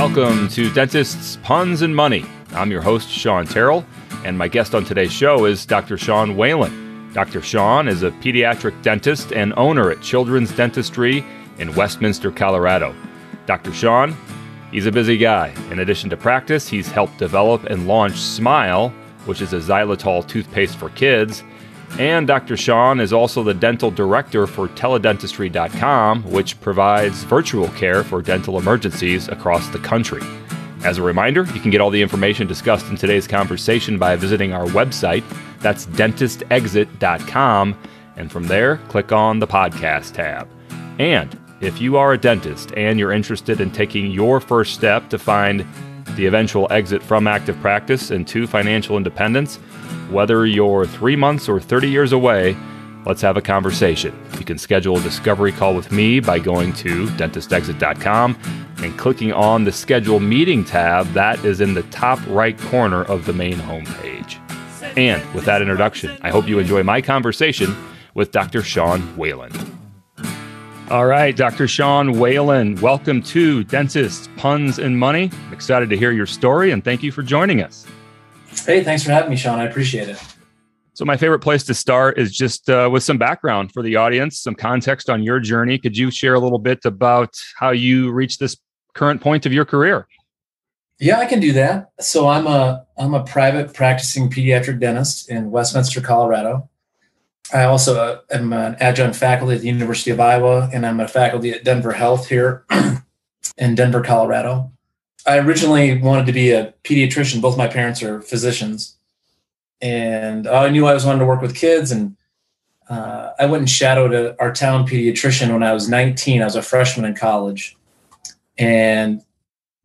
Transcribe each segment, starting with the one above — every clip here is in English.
Welcome to Dentists, Puns, and Money. I'm your host, Shawn Terrell, and my guest on today's show is Dr. Sean Whalen. Dr. Sean is a pediatric dentist and owner at Children's Dentistry in Westminster, Colorado. Dr. Sean, he's a busy guy. In addition to practice, he's helped develop and launch Smiyl, which is a xylitol toothpaste for kids. And Dr. Sean is also the dental director for teledentistry.com, which provides virtual care for dental emergencies across the country. As a reminder, you can get all the information discussed in today's conversation by visiting our website. That's dentistexit.com. And from there, click on the podcast tab. And if you are a dentist and you're interested in taking your first step to find the eventual exit from active practice and to financial independence, whether you're three months or 30 years away, let's have a conversation. You can schedule a discovery call with me by going to dentistexit.com and clicking on the schedule meeting tab that is in the top right corner of the main homepage. And with that introduction, I hope you enjoy my conversation with Dr. Sean Whalen. All right, Dr. Sean Whalen, welcome to Dentists, Puns, and Money. I'm excited to hear your story and thank you for joining us. Hey, thanks for having me, Shawn. I appreciate it. So, my favorite place to start is just uh, with some background for the audience, some context on your journey. Could you share a little bit about how you reached this current point of your career? Yeah, I can do that. So, I'm a I'm a private practicing pediatric dentist in Westminster, Colorado. I also uh, am an adjunct faculty at the University of Iowa, and I'm a faculty at Denver Health here in Denver, Colorado. I originally wanted to be a pediatrician. Both my parents are physicians, and I knew I was wanting to work with kids. And uh, I went and shadowed a, our town pediatrician when I was 19. I was a freshman in college, and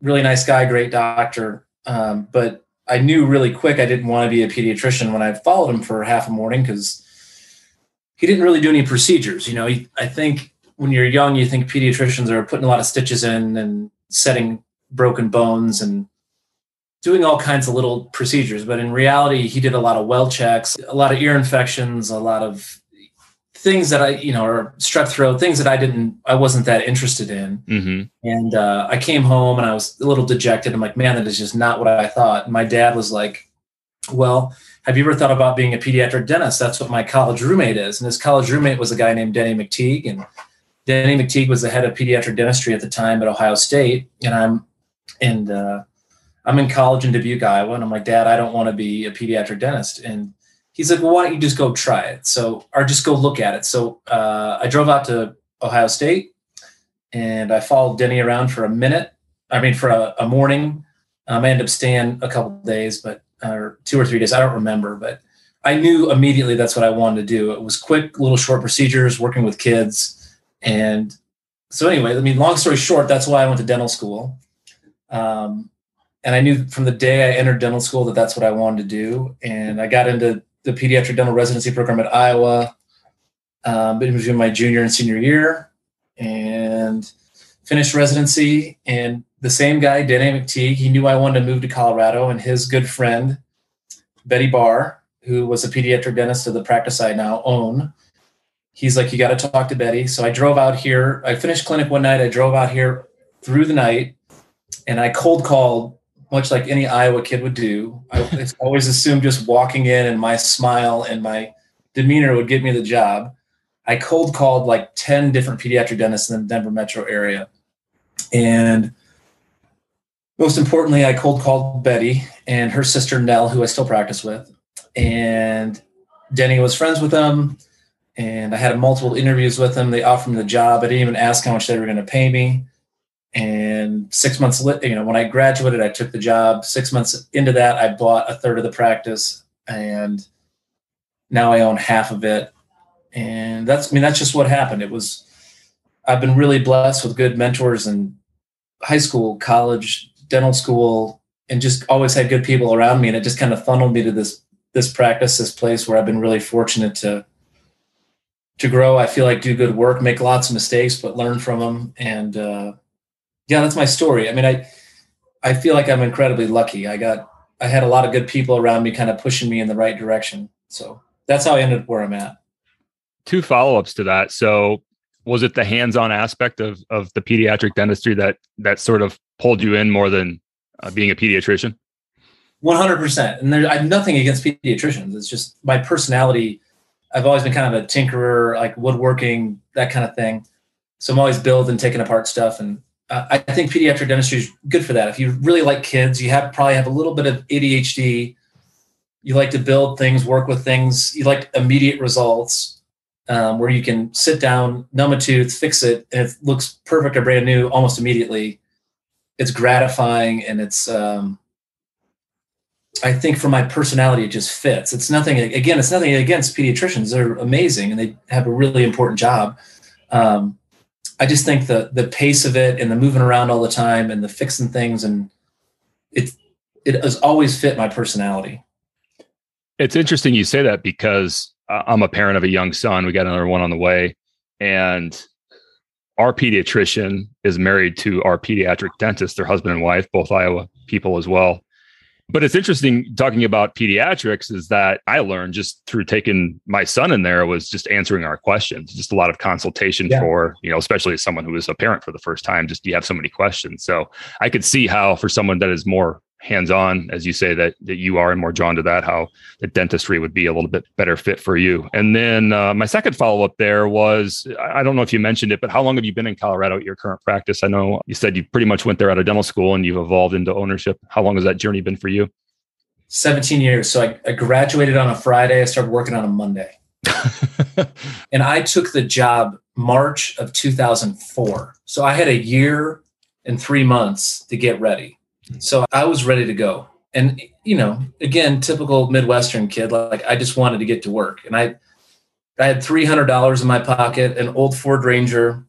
really nice guy, great doctor. Um, but I knew really quick I didn't want to be a pediatrician when I followed him for half a morning because he didn't really do any procedures. You know, he, I think when you're young, you think pediatricians are putting a lot of stitches in and setting broken bones and doing all kinds of little procedures. But in reality, he did a lot of well checks, a lot of ear infections, a lot of things that I, you know, or strep throat, things that I didn't, I wasn't that interested in. Mm-hmm. And uh, I came home and I was a little dejected. I'm like, man, that is just not what I thought. And my dad was like, well, have you ever thought about being a pediatric dentist? That's what my college roommate is. And his college roommate was a guy named Denny McTigue. And Denny McTigue was the head of pediatric dentistry at the time at Ohio State. And I'm, and uh, I'm in college in Dubuque, Iowa. And I'm like, Dad, I don't want to be a pediatric dentist. And he's like, well, why don't you just go try it? So, or just go look at it. So uh, I drove out to Ohio State and I followed Denny around for a minute. I mean, for a, a morning. Um, I ended up staying a couple days, but or two or three days. I don't remember, but I knew immediately that's what I wanted to do. It was quick, little short procedures, working with kids. And so, anyway, I mean, long story short, that's why I went to dental school. Um, and I knew from the day I entered dental school that that's what I wanted to do. And I got into the pediatric dental residency program at Iowa um, between my junior and senior year and finished residency. And the same guy, Danny McTigue, he knew I wanted to move to Colorado, and his good friend, Betty Barr, who was a pediatric dentist of the practice I now own, he's like, You got to talk to Betty. So I drove out here. I finished clinic one night. I drove out here through the night and I cold called, much like any Iowa kid would do. I always assumed just walking in and my smile and my demeanor would get me the job. I cold called like 10 different pediatric dentists in the Denver metro area. And most importantly, I cold called Betty and her sister Nell, who I still practice with. And Denny was friends with them. And I had multiple interviews with them. They offered me the job. I didn't even ask how much they were going to pay me. And six months you know, when I graduated, I took the job. Six months into that, I bought a third of the practice, and now I own half of it. And that's, I mean, that's just what happened. It was, I've been really blessed with good mentors in high school, college, dental school and just always had good people around me and it just kind of funneled me to this this practice this place where i've been really fortunate to to grow i feel like do good work make lots of mistakes but learn from them and uh, yeah that's my story i mean i i feel like i'm incredibly lucky i got i had a lot of good people around me kind of pushing me in the right direction so that's how i ended up where i'm at two follow-ups to that so was it the hands-on aspect of of the pediatric dentistry that that sort of pulled you in more than uh, being a pediatrician? 100%. And there, I have nothing against pediatricians. It's just my personality. I've always been kind of a tinkerer, like woodworking, that kind of thing. So I'm always building, taking apart stuff. And uh, I think pediatric dentistry is good for that. If you really like kids, you have probably have a little bit of ADHD. You like to build things, work with things. You like immediate results um, where you can sit down, numb a tooth, fix it, and it looks perfect or brand new almost immediately. It's gratifying and it's, um, I think for my personality, it just fits. It's nothing, again, it's nothing against pediatricians. They're amazing and they have a really important job. Um, I just think the the pace of it and the moving around all the time and the fixing things and it it has always fit my personality. It's interesting you say that because I'm a parent of a young son. We got another one on the way, and our pediatrician is married to our pediatric dentist. They're husband and wife, both Iowa people as well. But it's interesting talking about pediatrics is that I learned just through taking my son in there was just answering our questions, just a lot of consultation yeah. for, you know, especially as someone who is a parent for the first time, just you have so many questions. So I could see how for someone that is more hands-on as you say that that you are and more drawn to that how the dentistry would be a little bit better fit for you. And then uh, my second follow-up there was i don't know if you mentioned it but how long have you been in colorado at your current practice? I know you said you pretty much went there out of dental school and you've evolved into ownership. How long has that journey been for you? 17 years. So i, I graduated on a friday. I started working on a monday. And i took the job march of 2004 so i had a year and three months to get ready so I was ready to go. And, you know, again, typical Midwestern kid, like I just wanted to get to work. And I, I had $300 in my pocket, an old Ford Ranger,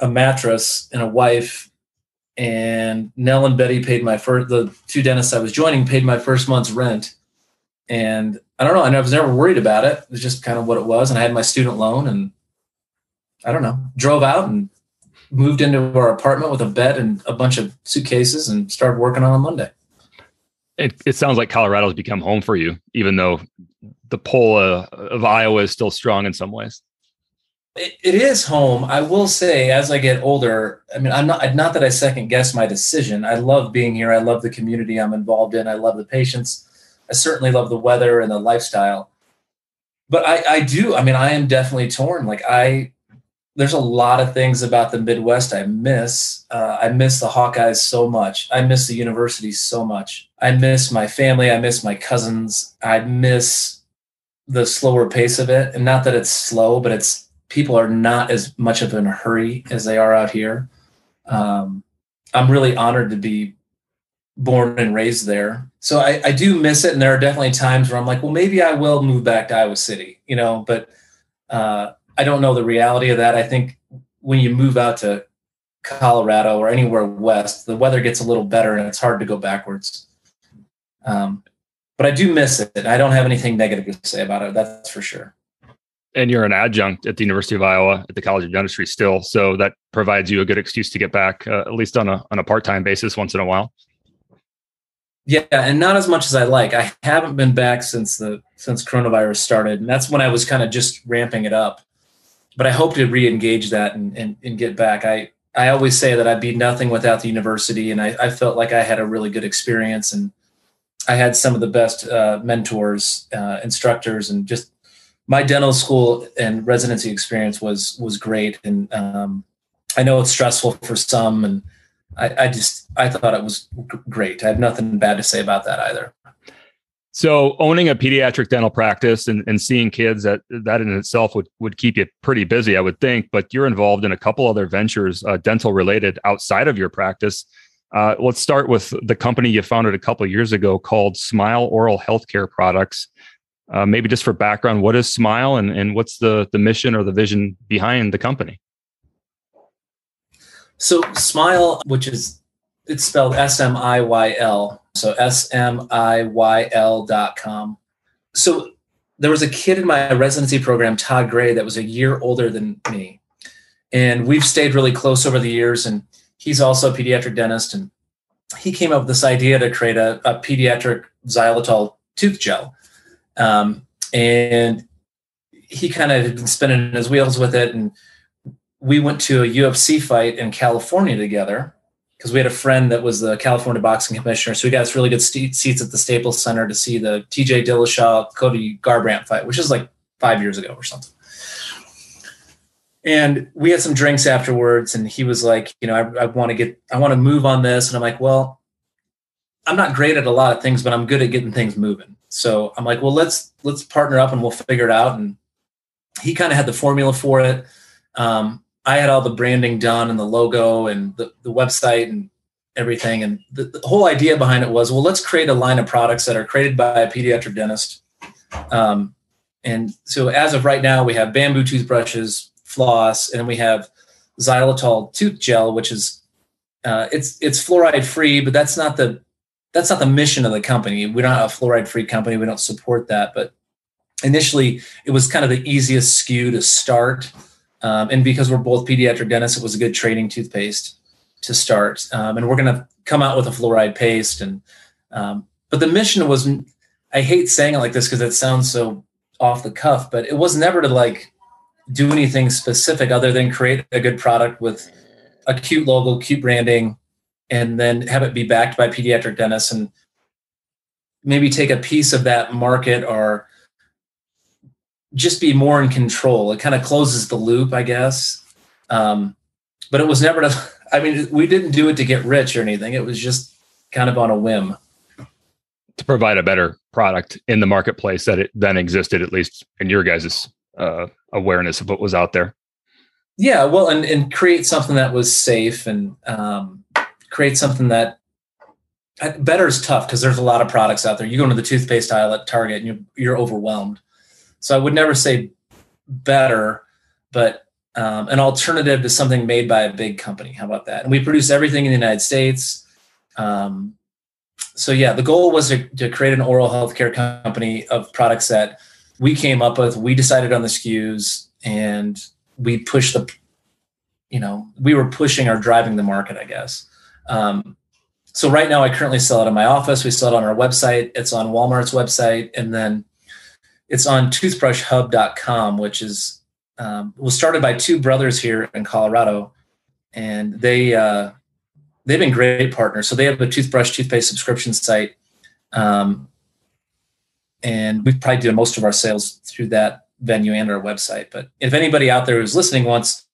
a mattress, and a wife. And Nell and Betty paid my first, the two dentists I was joining paid my first month's rent. And I don't know, I was never worried about it. It was just kind of what it was. And I had my student loan and I don't know, drove out and moved into our apartment with a bed and a bunch of suitcases and started working on a Monday. It, it sounds like Colorado's become home for you, even though the pull uh, of Iowa is still strong in some ways. It, it is home. I will say, as I get older, I mean, I'm not not that I second guess my decision. I love being here. I love the community I'm involved in. I love the patients. I certainly love the weather and the lifestyle. But I, I do. I mean, I am definitely torn. Like I, there's a lot of things about the Midwest I miss. Uh, I miss the Hawkeyes so much. I miss the university so much. I miss my family. I miss my cousins. I miss the slower pace of it. And not that it's slow, but it's people are not as much of in a hurry as they are out here. Um, I'm really honored to be born and raised there. So I, I do miss it. And there are definitely times where I'm like, well, maybe I will move back to Iowa City, you know, but uh, I don't know the reality of that. I think when you move out to Colorado or anywhere west, the weather gets a little better and it's hard to go backwards. Um, but I do miss it. I don't have anything negative to say about it. That's for sure. And you're an adjunct at the University of Iowa at the College of Dentistry still, so that provides you a good excuse to get back, uh, at least on a on a part time basis, once in a while. Yeah, and not as much as I like. I haven't been back since the since coronavirus started, and that's when I was kind of just ramping it up but I hope to re-engage that and, and, and get back. I, I always say that I'd be nothing without the university. And I, I felt like I had a really good experience and I had some of the best uh, mentors, uh, instructors, and just my dental school and residency experience was, was great. And um, I know it's stressful for some and I, I just, I thought it was great. I have nothing bad to say about that either. So owning a pediatric dental practice and, and seeing kids that that in itself would, would keep you pretty busy, I would think, but you're involved in a couple other ventures, uh, dental related outside of your practice. Uh, let's start with the company you founded a couple years ago called Smiyl Oral Healthcare Products. Uh, maybe just for background, what is Smiyl and, and what's the, the mission or the vision behind the company? So Smiyl, which is it's spelled S M I Y L. So S M I Y L dot com. So there was a kid in my residency program, Todd Gray, that was a year older than me. And we've stayed really close over the years. And he's also a pediatric dentist. And he came up with this idea to create a, a pediatric xylitol tooth gel. Um, and he kind of had been spinning his wheels with it. And we went to a UFC fight in California together because we had a friend that was the California boxing commissioner. So we got us really good st- seats at the Staples Center to see the TJ Dillashaw Cody Garbrandt fight, which is like five years ago or something. And we had some drinks afterwards, and he was like, you know, I, I want to get, I want to move on this, and I'm like, well, I'm not great at a lot of things, but I'm good at getting things moving. So I'm like, well, let's let's partner up and we'll figure it out. And he kind of had the formula for it. Um, I had all the branding done and the logo and the, the website and everything. And the, the, whole idea behind it was, well, let's create a line of products that are created by a pediatric dentist. Um, and so as of right now, we have bamboo toothbrushes, floss, and we have xylitol tooth gel, which is uh, it's it's fluoride free, but that's not the that's not the mission of the company. We're not a fluoride free company. We don't support that. But initially, it was kind of the easiest SKU to start. Um, and because we're both pediatric dentists, it was a good trading toothpaste to start. Um, and we're going to come out with a fluoride paste. And um, but the mission was, I hate saying it like this because it sounds so off the cuff, but it was never to like do anything specific other than create a good product with a cute logo, cute branding, and then have it be backed by pediatric dentists and maybe take a piece of that market or just be more in control. It kind of closes the loop, I guess. Um, but it was never to, I mean, we didn't do it to get rich or anything. It was just kind of on a whim. To provide a better product in the marketplace that it then existed, at least in your guys' uh, awareness of what was out there. Yeah, well, and, and create something that was safe and um, create something that uh, better is tough because there's a lot of products out there. You go into the toothpaste aisle at Target and you're, you're overwhelmed. So I would never say better, but um, an alternative to something made by a big company. How about that? And we produce everything in the United States. Um, so yeah, the goal was to, to create an oral healthcare company of products that we came up with. We decided on the SKUs and we pushed the, you know, we were pushing or driving the market, I guess. Um, so right now, I currently sell it in my office. We sell it on our website. It's on Walmart's website, and then it's on toothbrushhub.com, which is um, was started by two brothers here in Colorado, and they uh, they've been great partners. So they have a toothbrush toothpaste subscription site, um, and we probably do most of our sales through that venue and our website. But if anybody out there who's listening wants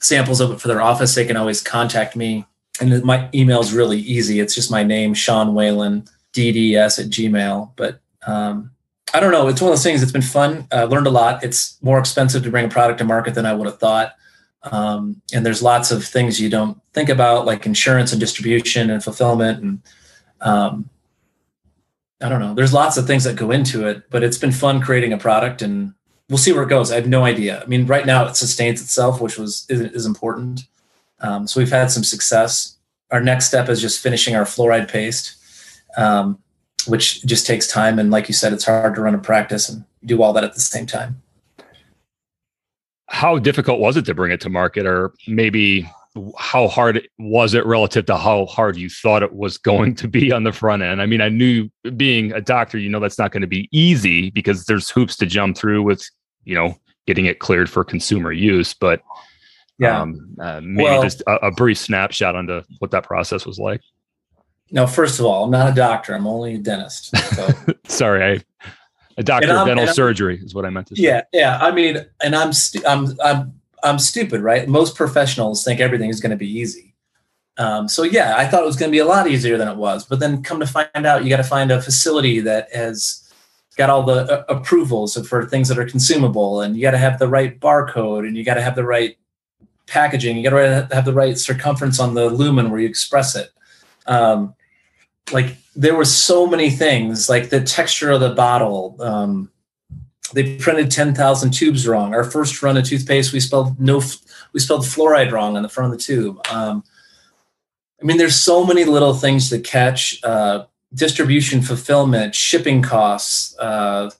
samples of it for their office, they can always contact me and my email is really easy. It's just my name, Sean Whalen, DDS at Gmail. But um, I don't know. It's one of those things. It's been fun. I uh, learned a lot. It's more expensive to bring a product to market than I would have thought. Um, and there's lots of things you don't think about, like insurance and distribution and fulfillment. And um, I don't know. There's lots of things that go into it, but it's been fun creating a product, and we'll see where it goes. I have no idea. I mean, right now it sustains itself, which was is, is important. Um, so we've had some success. Our next step is just finishing our fluoride paste, um, which just takes time. And like you said, it's hard to run a practice and do all that at the same time. How difficult was it to bring it to market, or maybe how hard was it relative to how hard you thought it was going to be on the front end? I mean, I knew being a doctor, you know, that's not going to be easy because there's hoops to jump through with, you know, getting it cleared for consumer use. But yeah. Um, uh, maybe well, just a, a, brief snapshot onto what that process was like. No, first of all, I'm not a doctor. I'm only a dentist. So. Sorry, I, a doctor of dental surgery is what I meant to say. Yeah, yeah. I mean, and I'm stu- I'm I'm I'm stupid, right? Most professionals think everything is going to be easy. Um, so yeah, I thought it was going to be a lot easier than it was. But then come to find out, you got to find a facility that has got all the uh, approvals for things that are consumable, and you got to have the right barcode, and you got to have the right packaging. You got to have the right circumference on the lumen where you express it. Um, like there were so many things, like the texture of the bottle. Um, they printed ten thousand tubes wrong. Our first run of toothpaste, we spelled no, we spelled fluoride wrong on the front of the tube. Um, I mean, there's so many little things to catch. Uh, distribution, fulfillment, shipping costs, uh,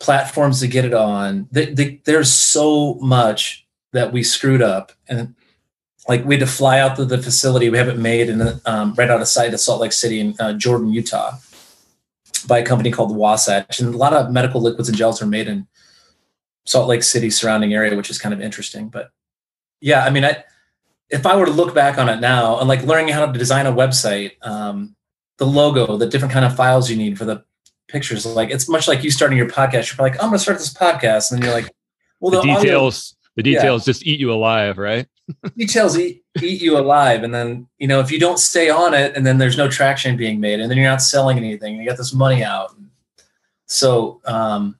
platforms to get it on. The, the, there's so much that we screwed up and like we had to fly out to the facility. We have it made in um, right out of sight of Salt Lake City in uh, Jordan, Utah, by a company called Wasatch. And a lot of medical liquids and gels are made in Salt Lake City surrounding area, which is kind of interesting. But yeah, I mean, I if I were to look back on it now and like learning how to design a website, um, the logo, the different kind of files you need for the pictures, like it's much like you starting your podcast. You're like, I'm going to start this podcast, and then you're like, well, the, the details, audio, the details yeah. just eat you alive, right? Details eat, eat you alive, and then you know if you don't stay on it, and then there's no traction being made, and then you're not selling anything, you got this money out. So, um,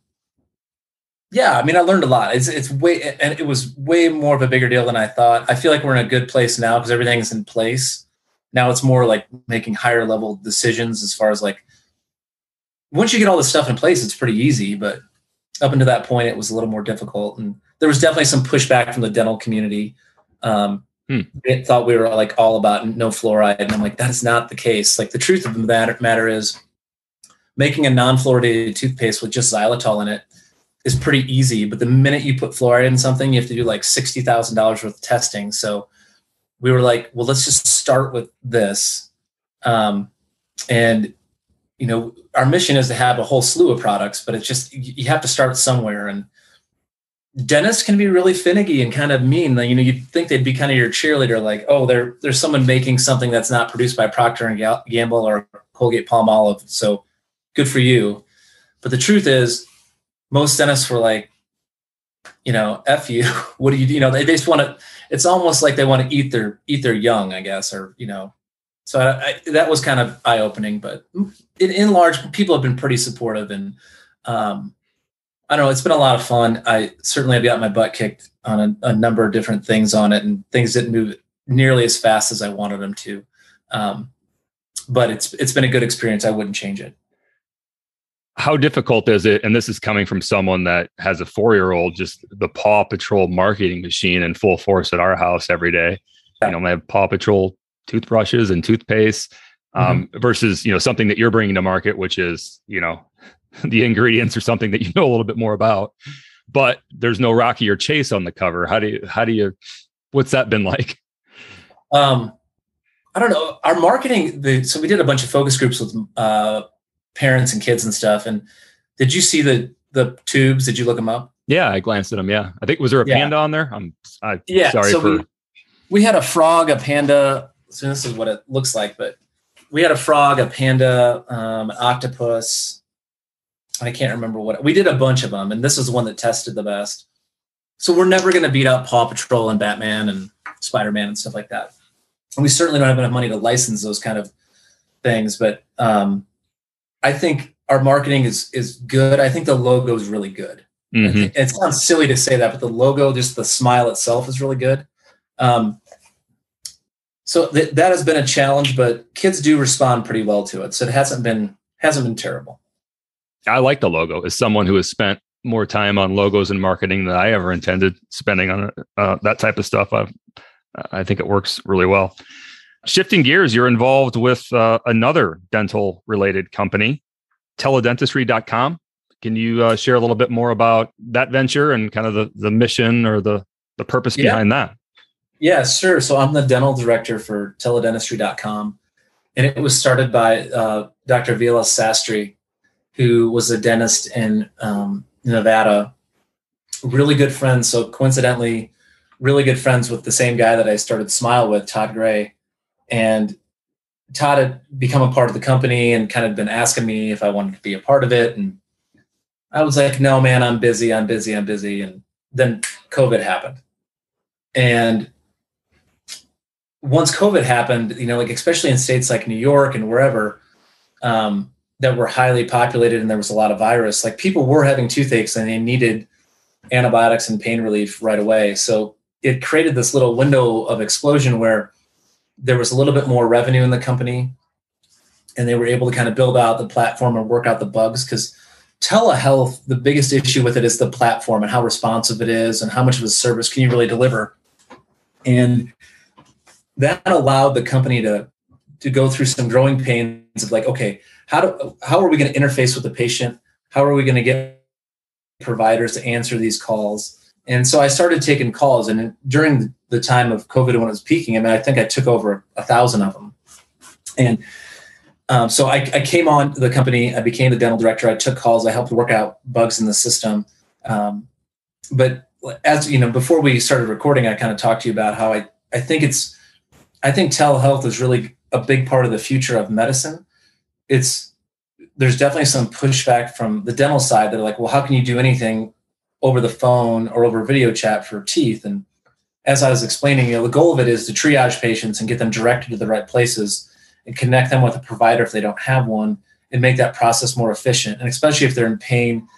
yeah, I mean, I learned a lot. It's it's way and it was way more of a bigger deal than I thought. I feel like we're in a good place now because everything's in place. Now it's more like making higher level decisions as far as like once you get all this stuff in place, it's pretty easy. But up until that point, it was a little more difficult, and there was definitely some pushback from the dental community. Um, hmm. It thought we were like all about no fluoride, and I'm like, that is not the case. Like the truth of the matter, matter is, making a non-fluoridated toothpaste with just xylitol in it is pretty easy. But the minute you put fluoride in something, you have to do like sixty thousand dollars worth of testing. So we were like, well, let's just start with this. Um, and you know, our mission is to have a whole slew of products, but it's just you have to start somewhere. And dentists can be really finicky and kind of mean. Like, You know, you'd think they'd be kind of your cheerleader, like, oh, there, there's someone making something that's not produced by Procter and Gamble or Colgate Palmolive, so good for you. But the truth is, most dentists were like, you know, f you. What do you? You know, they, they just want to. It's almost like they want to eat their eat their young, I guess, or you know. So I, I, that was kind of eye opening, but in, in large, people have been pretty supportive, and um, I don't know. It's been a lot of fun. I certainly have got my butt kicked on a, a, number of different things on it, and things didn't move nearly as fast as I wanted them to. Um, but it's it's been a good experience. I wouldn't change it how difficult is it and this is coming from someone that has a four year old just the paw patrol marketing machine in full force at our house every day you know i have paw patrol toothbrushes and toothpaste um, mm-hmm. versus you know something that you're bringing to market which is you know the ingredients or something that you know a little bit more about but there's no rocky or chase on the cover how do you how do you what's that been like um i don't know our marketing the so we did a bunch of focus groups with uh parents and kids and stuff. And did you see the the tubes? Did you look them up? Yeah, I glanced at them. Yeah, I think was there a yeah. panda on there? I'm I, yeah. Sorry so for. We, we had a frog, a panda. So this is what it looks like, but we had a frog, a panda, um, an octopus. I can't remember what we did a bunch of them, and this is the one that tested the best. So we're never going to beat out Paw Patrol and Batman and Spider Man and stuff like that. And we certainly don't have enough money to license those kind of things. But um, I think our marketing is is good. I think the logo is really good. Mm-hmm. It sounds silly to say that, but the logo, just the smile itself, is really good. Um, so th- that has been a challenge, but kids do respond pretty well to it. So it hasn't been hasn't been terrible. I like the logo. As someone who has spent more time on logos and marketing than I ever intended spending on uh, that type of stuff, i I think it works really well. Shifting gears, you're involved with uh, another dental related company, teledentistry.com. Can you uh, share a little bit more about that venture and kind of the, the mission or the, the purpose yeah. behind that? Yeah, sure. So I'm the dental director for teledentistry.com. And it was started by uh, Dr. Vilas Sastry, who was a dentist in um, Nevada. Really good friends. So coincidentally, really good friends with the same guy that I started Smiyl with, Todd Gray and Todd had become a part of the company and kind of been asking me if I wanted to be a part of it. And I was like, no, man, I'm busy, I'm busy, I'm busy. And then COVID happened. And once COVID happened, you know, like especially in states like New York and wherever um, that were highly populated and there was a lot of virus, like people were having toothaches and they needed antibiotics and pain relief right away. So it created this little window of explosion where there was a little bit more revenue in the company and they were able to kind of build out the platform and work out the bugs because telehealth the biggest issue with it is the platform and how responsive it is and how much of a service can you really deliver and that allowed the company to to go through some growing pains of like okay how do how are we going to interface with the patient how are we going to get providers to answer these calls and so I started taking calls, and during the time of COVID when it was peaking, I mean, I think I took over a thousand of them. And um, so I, I, came on the company. I became the dental director. I took calls. I helped work out bugs in the system. Um, but as you know, before we started recording, I kind of talked to you about how I I think it's I think telehealth is really a big part of the future of medicine. It's there's definitely some pushback from the dental side. that are like, well, how can you do anything over the phone or over video chat for teeth? And as I was explaining, you know, the goal of it is to triage patients and get them directed to the right places and connect them with a provider if they don't have one and make that process more efficient. And especially if they're in pain,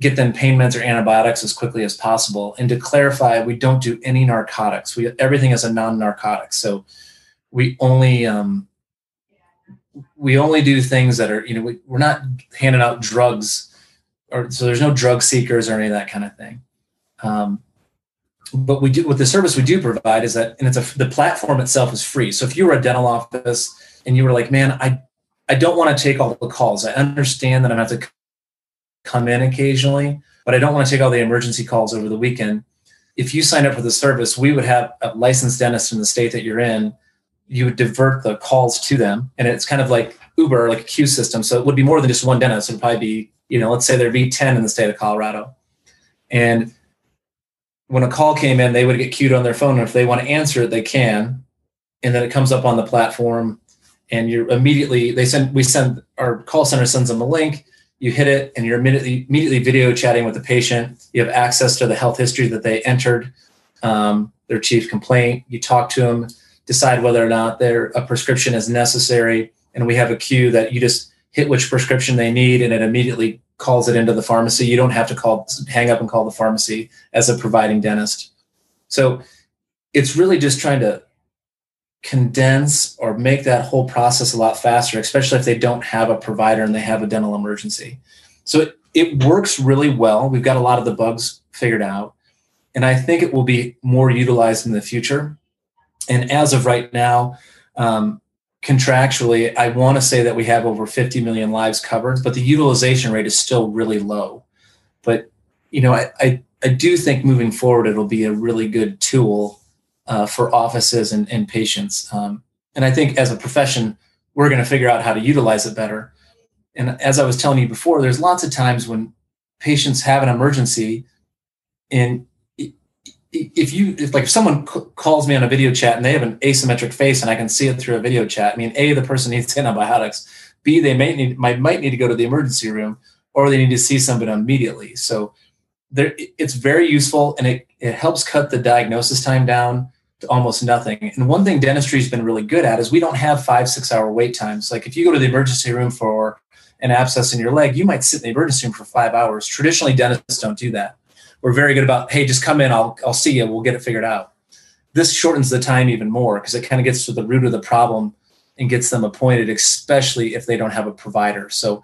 get them pain meds or antibiotics as quickly as possible. And to clarify, we don't do any narcotics. We everything is a non-narcotic. So we only um, we only do things that are you know we, we're not handing out drugs or so there's no drug seekers or any of that kind of thing. Um, but we do what the service we do provide is that and it's a the platform itself is free. So if you were a dental office and you were like, man, I I don't want to take all the calls. I understand that I'm going to have to come in occasionally, but I don't want to take all the emergency calls over the weekend. If you sign up for the service, we would have a licensed dentist in the state that you're in. You would divert the calls to them, and it's kind of like Uber, like a queue system. So it would be more than just one dentist. It would probably be, you know, let's say there'd be 10 in the state of Colorado. And when a call came in, they would get queued on their phone. And if they want to answer it, they can. And then it comes up on the platform and you're immediately they send we send our call center sends them a link you hit it and you're immediately immediately video chatting with the patient you have access to the health history that they entered um, their chief complaint you talk to them decide whether or not their a prescription is necessary and we have a queue that you just hit which prescription they need and it immediately calls it into the pharmacy you don't have to call hang up and call the pharmacy as a providing dentist so it's really just trying to condense or make that whole process a lot faster, especially if they don't have a provider and they have a dental emergency. So it, it works really well. We've got a lot of the bugs figured out. And I think it will be more utilized in the future. And as of right now, um, contractually, I want to say that we have over 50 million lives covered, but the utilization rate is still really low. But you know, I, I, I do think moving forward, it'll be a really good tool uh, for offices and, and patients. Um, and I think as a profession, we're going to figure out how to utilize it better. And as I was telling you before, there's lots of times when patients have an emergency, and if you if like if someone c- calls me on a video chat and they have an asymmetric face and I can see it through a video chat, I mean, a the person needs antibiotics. B they may need might might need to go to the emergency room or they need to see somebody immediately. So there, it's very useful and it it helps cut the diagnosis time down to almost nothing. And one thing dentistry has been really good at is we don't have five, six hour wait times. Like if you go to the emergency room for an abscess in your leg, you might sit in the emergency room for five hours. Traditionally, dentists don't do that. We're very good about, hey, just come in, I'll, I'll see you, we'll get it figured out. This shortens the time even more because it kind of gets to the root of the problem and gets them appointed, especially if they don't have a provider. So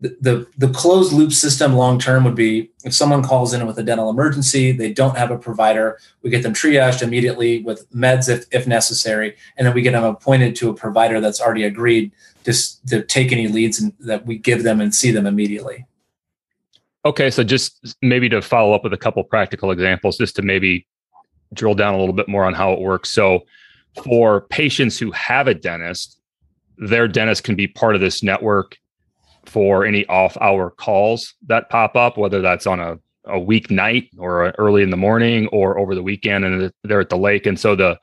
the, the, closed loop system long term would be if someone calls in with a dental emergency, they don't have a provider, we get them triaged immediately with meds if, if necessary, and then we get them appointed to a provider that's already agreed to, to take any leads that we give them and see them immediately. Okay, so just maybe to follow up with a couple practical examples, just to maybe drill down a little bit more on how it works. So, for patients who have a dentist, their dentist can be part of this network for any off hour calls that pop up, whether that's on a, a weeknight or early in the morning or over the weekend and they're at the lake. And so the,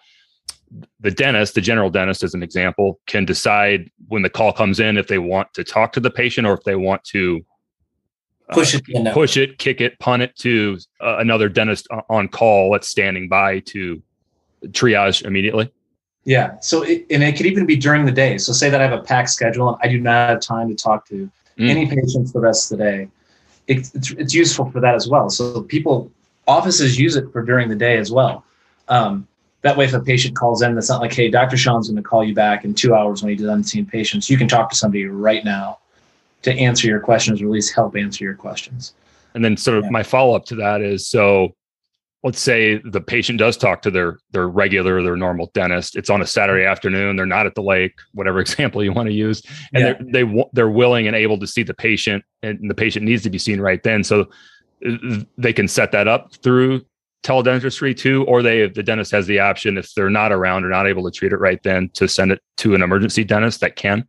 the dentist, the general dentist, as an example, can decide when the call comes in if they want to talk to the patient or if they want to push it, push it, kick it, punt it to uh, another dentist on call that's standing by to triage immediately. Yeah. So, it, and it could even be during the day. So, say that I have a packed schedule and I do not have time to talk to mm. any patients the rest of the day. It, it's, it's useful for that as well. So, people, offices use it for during the day as well. Um, that way, if a patient calls in, that's not like, hey, Dr. Sean's going to call you back in two hours when he done seeing patients. You can talk to somebody right now to answer your questions or at least help answer your questions. And then, sort of, yeah. my follow up to that is so let's say the patient does talk to their their regular their normal dentist it's on a saturday afternoon they're not at the lake whatever example you want to use and yeah. they're they, they're willing and able to see the patient and the patient needs to be seen right then so they can set that up through teledentistry too or they the dentist has the option if they're not around or not able to treat it right then to send it to an emergency dentist that can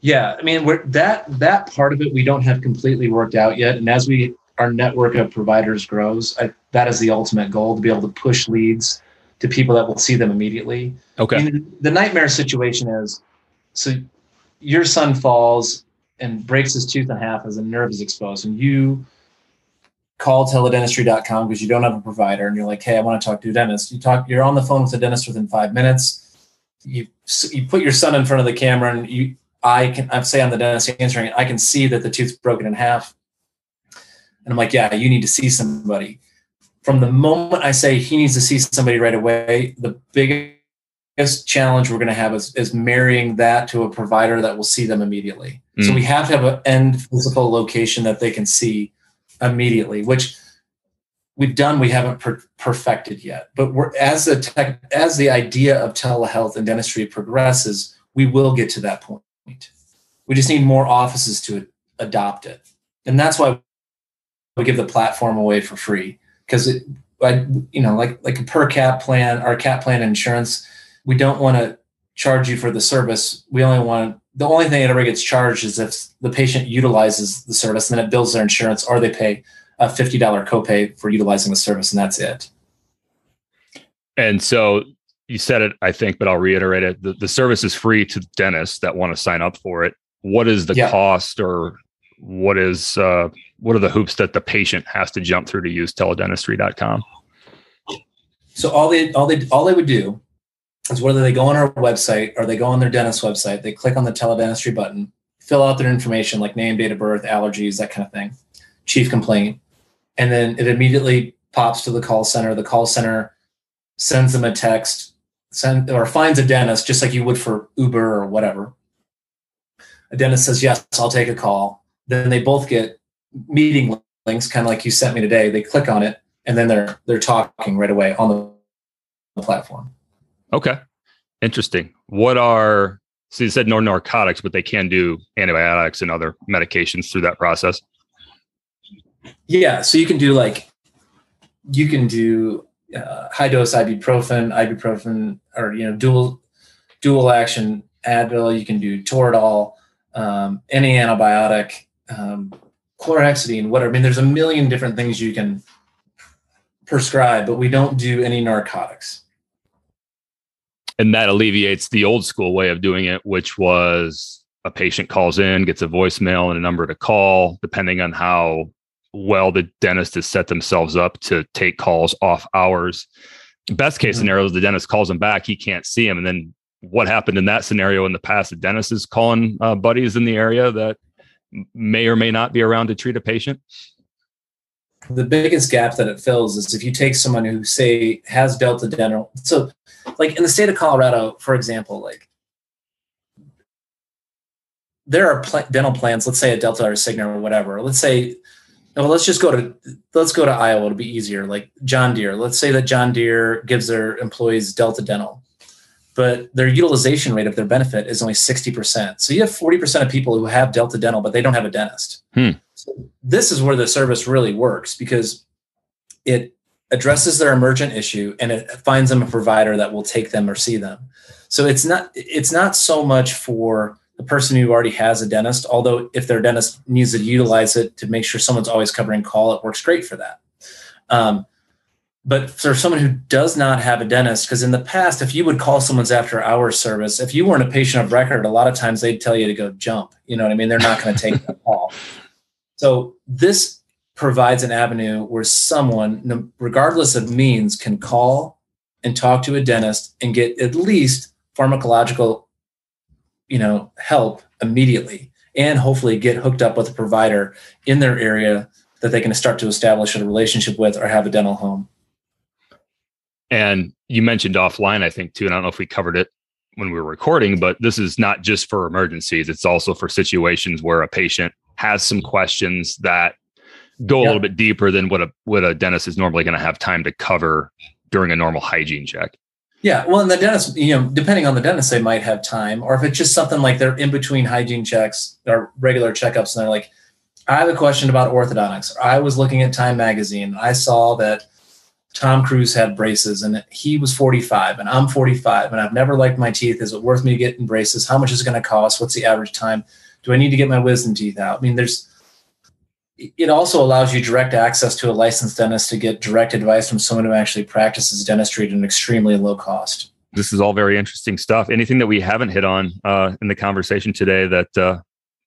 yeah i mean we're that that part of it we don't have completely worked out yet and as we our network of providers grows, I, that is the ultimate goal to be able to push leads to people that will see them immediately. Okay. The nightmare situation is so your son falls and breaks his tooth in half as a nerve is exposed, and you call teledentistry.com because you don't have a provider and you're like, hey, I want to talk to a dentist. You talk, you're on the phone with a dentist within five minutes. You you put your son in front of the camera and you I can I say I'm the dentist answering it. I can see that the tooth's broken in half. And I'm like, yeah, you need to see somebody. From the moment I say he needs to see somebody right away, the biggest challenge we're going to have is, is marrying that to a provider that will see them immediately. Mm. So we have to have an end physical location that they can see immediately, which we've done we haven't per- perfected yet but we're as the tech as the idea of telehealth and dentistry progresses we will get to that point we just need more offices to adopt it. And that's why we give the platform away for free. Because it I, you know like like a per cap plan our cap plan insurance we don't want to charge you for the service. We only want the only thing that ever gets charged is if the patient utilizes the service and then it bills their insurance or they pay a $50 copay for utilizing the service, and that's it. And so you said it, I think, but I'll reiterate it. The, the service is free to dentists that want to sign up for it. What is the yeah. cost or what is uh, what are the hoops that the patient has to jump through to use teledentistry.com? So all they all they all they would do is whether they go on our website or they go on their dentist website, they click on the teledentistry button, fill out their information like name, date of birth, allergies, that kind of thing, chief complaint, and then it immediately pops to the call center. The call center sends them a text, send or finds a dentist just like you would for Uber or whatever. A dentist says, "Yes, I'll take a call." Then they both get meeting links, kind of like you sent me today. They click on it, and then they're they're talking right away on the platform. Okay, interesting. What are so you said no narcotics, but they can do antibiotics and other medications through that process. Yeah, so you can do like you can do uh, high dose ibuprofen, ibuprofen, or you know dual dual action Advil. You can do Toradol, um, any antibiotic, um, chlorhexidine, whatever. I mean, there's a million different things you can prescribe, but we don't do any narcotics. And that alleviates the old school way of doing it, which was a patient calls in, gets a voicemail and a number to call, depending on how well the dentist has set themselves up to take calls off hours. Best case mm-hmm. scenario is the dentist calls him back, he can't see him. And then what happened in that scenario in the past? The dentist is calling uh, buddies in the area that may or may not be around to treat a patient. The biggest gap that it fills is if you take someone who say has Delta Dental. So, like in the state of Colorado, for example, like there are pl- dental plans. Let's say a Delta or a Cigna or whatever. Let's say well, let's just go to let's go to Iowa. It'll be easier. Like John Deere. Let's say that John Deere gives their employees Delta Dental, but their utilization rate of their benefit is only sixty percent. So you have forty percent of people who have Delta Dental, but they don't have a dentist. Hmm. So this is where the service really works because it addresses their emergent issue and it finds them a provider that will take them or see them. So it's not it's not so much for the person who already has a dentist, although if their dentist needs to utilize it to make sure someone's always covering call, it works great for that. Um, but for someone who does not have a dentist, because in the past, if you would call someone's after hours service, if you weren't a patient of record, a lot of times they'd tell you to go jump. You know what I mean? They're not going to take the call. So this provides an avenue where someone, regardless of means, can call and talk to a dentist and get at least pharmacological you know help immediately and hopefully get hooked up with a provider in their area that they can start to establish a relationship with or have a dental home. And you mentioned offline i think too and i don't know if we covered it when we were recording but this is not just for emergencies. It's also for situations where a patient has some questions that go a little bit deeper than what a what a dentist is normally going to have time to cover during a normal hygiene check yeah, well, and the dentist, you know, depending on the dentist, they might have time, or if it's just something like they're in between hygiene checks or regular checkups, and they're like, "I have a question about orthodontics." I was looking at Time Magazine. I saw that Tom Cruise had braces, and he was 45, and I'm 45, and I've never liked my teeth. Is it worth me getting braces? How much is it going to cost? What's the average time? Do I need to get my wisdom teeth out? I mean, there's it also allows you direct access to a licensed dentist to get direct advice from someone who actually practices dentistry at an extremely low cost. This is all very interesting stuff. Anything that we haven't hit on uh, in the conversation today that uh,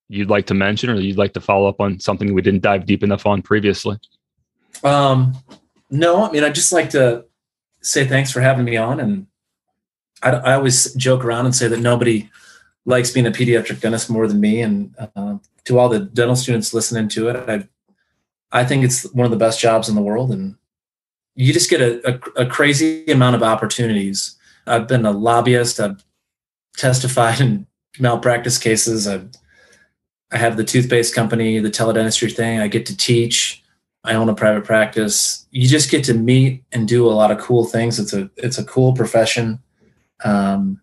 you'd like to mention, or you'd like to follow up on something we didn't dive deep enough on previously? Um, no, I mean, I'd just like to say thanks for having me on, and I, I always joke around and say that nobody likes being a pediatric dentist more than me, and uh, to all the dental students listening to it, I I think it's one of the best jobs in the world, and you just get a, a, a crazy amount of opportunities. I've been a lobbyist. I've testified in malpractice cases. i I have the toothpaste company, the teledentistry thing. I get to teach. I own a private practice. You just get to meet and do a lot of cool things. It's a it's a cool profession, um,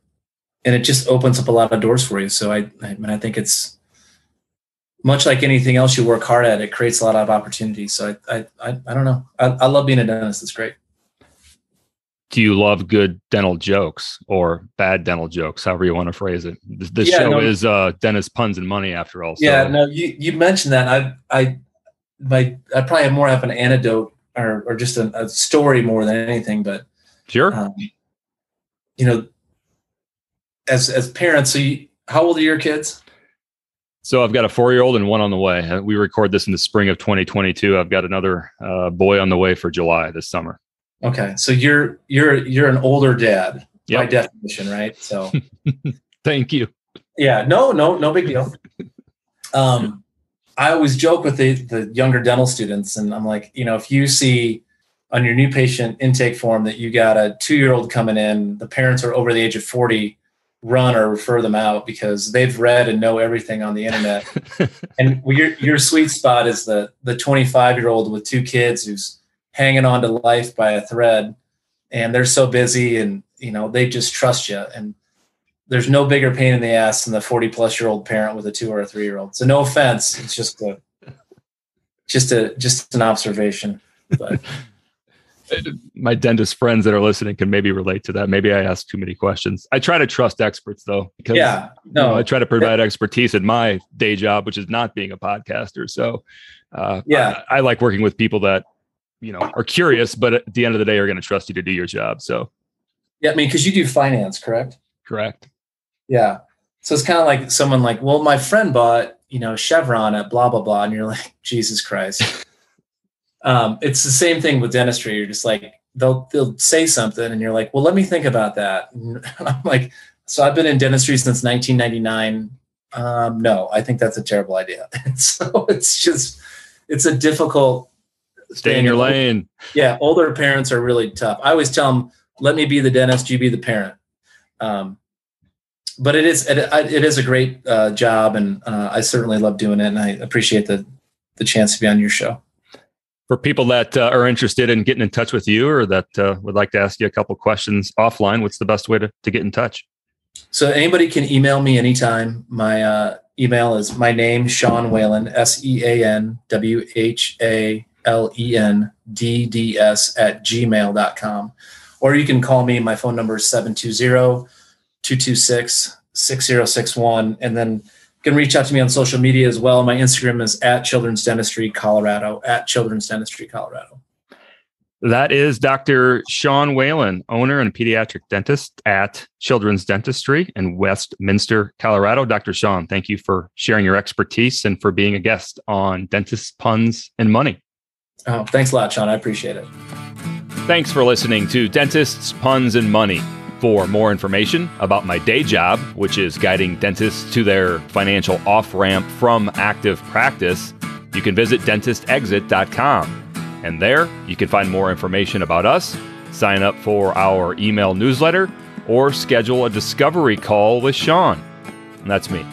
and it just opens up a lot of doors for you. So I I, mean, I think it's much like anything else you work hard at, it creates a lot of opportunities. So I, I, I, I don't know. I, I love being a dentist. It's great. Do you love good dental jokes or bad dental jokes, however you want to phrase it? This, this yeah, show no, is uh, dentist puns and money, after all. So. Yeah, no, you, you mentioned that. I, I, my, I probably have more have an anecdote or, or just a, a story more than anything. But sure, um, you know, as as parents, so you, how old are your kids? So I've got a four-year-old and one on the way. Uh, we record this in the spring of 2022. I've got another uh, boy on the way for July this summer. Okay, so you're you're you're an older dad yep. by definition, right? So, thank you. Yeah, no, no, no big deal. Um, I always joke with the the younger dental students, and I'm like, you know, if you see on your new patient intake form that you got a two year old coming in, the parents are over the age of 40 run or refer them out because they've read and know everything on the internet. and your your sweet spot is the the 25 year old with two kids who's hanging on to life by a thread, and they're so busy and you know they just trust you and. There's no bigger pain in the ass than the 40 plus year old parent with a two or a three year old. So no offense, it's just a, just a, just an observation. But my dentist friends that are listening can maybe relate to that. Maybe I ask too many questions. I try to trust experts though, because yeah, no, you know, I try to provide expertise in my day job, which is not being a podcaster. So, uh, yeah, I, I, like working with people that you know are curious, but at the end of the day, are going to trust you to do your job. So, yeah, I mean, because you do finance, correct? Correct. Yeah. So it's kind of like someone like, well, my friend bought you know Chevron at blah blah blah, and you're like, Jesus Christ. Um, it's the same thing with dentistry. You're just like they'll they'll say something, and you're like, well, let me think about that. And I'm like, so I've been in dentistry since 1999. Um, no, I think that's a terrible idea. so it's just it's a difficult. Stay in your lane. Yeah, older parents are really tough. I always tell them, "Let me be the dentist, you be the parent." Um, but it is it, it is a great uh, job, and uh, I certainly love doing it, and I appreciate the the chance to be on your show for people that uh, are interested in getting in touch with you or that uh, would like to ask you a couple questions offline, what's the best way to, to get in touch? So anybody can email me anytime. My uh, email is my name, Sean Whalen, S E A N W H A L E N D D S at gmail.com. Or you can call me. My phone number is 720 226 6061. And then can reach out to me on social media as well. My Instagram is at Children's Dentistry Colorado, at Children's Dentistry Colorado. That is Dr. Sean Whalen, owner and pediatric dentist at Children's Dentistry in Westminster, Colorado. Dr. Sean, thank you for sharing your expertise and for being a guest on Dentist Puns and Money. Oh, thanks a lot, Shawn. I appreciate it. Thanks for listening to Dentists, Puns, and Money. For more information about my day job, which is guiding dentists to their financial off ramp from active practice, you can visit dentistexit.com. And there you can find more information about us, sign up for our email newsletter, or schedule a discovery call with Shawn. And that's me.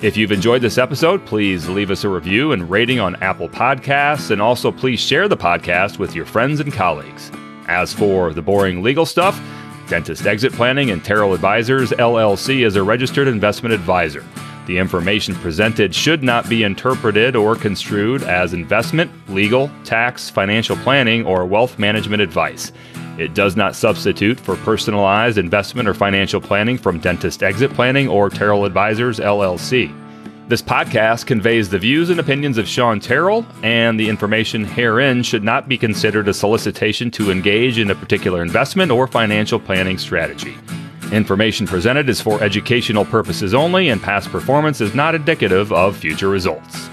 If you've enjoyed this episode, please leave us a review and rating on Apple Podcasts, and also please share the podcast with your friends and colleagues. As for the boring legal stuff, Dentist Exit Planning and Terrell Advisors LLC is a registered investment advisor. The information presented should not be interpreted or construed as investment, legal, tax, financial planning, or wealth management advice. It does not substitute for personalized investment or financial planning from Dentist Exit Planning or Terrell Advisors LLC. This podcast conveys the views and opinions of Shawn Terrell, and the information herein should not be considered a solicitation to engage in a particular investment or financial planning strategy. Information presented is for educational purposes only, and past performance is not indicative of future results.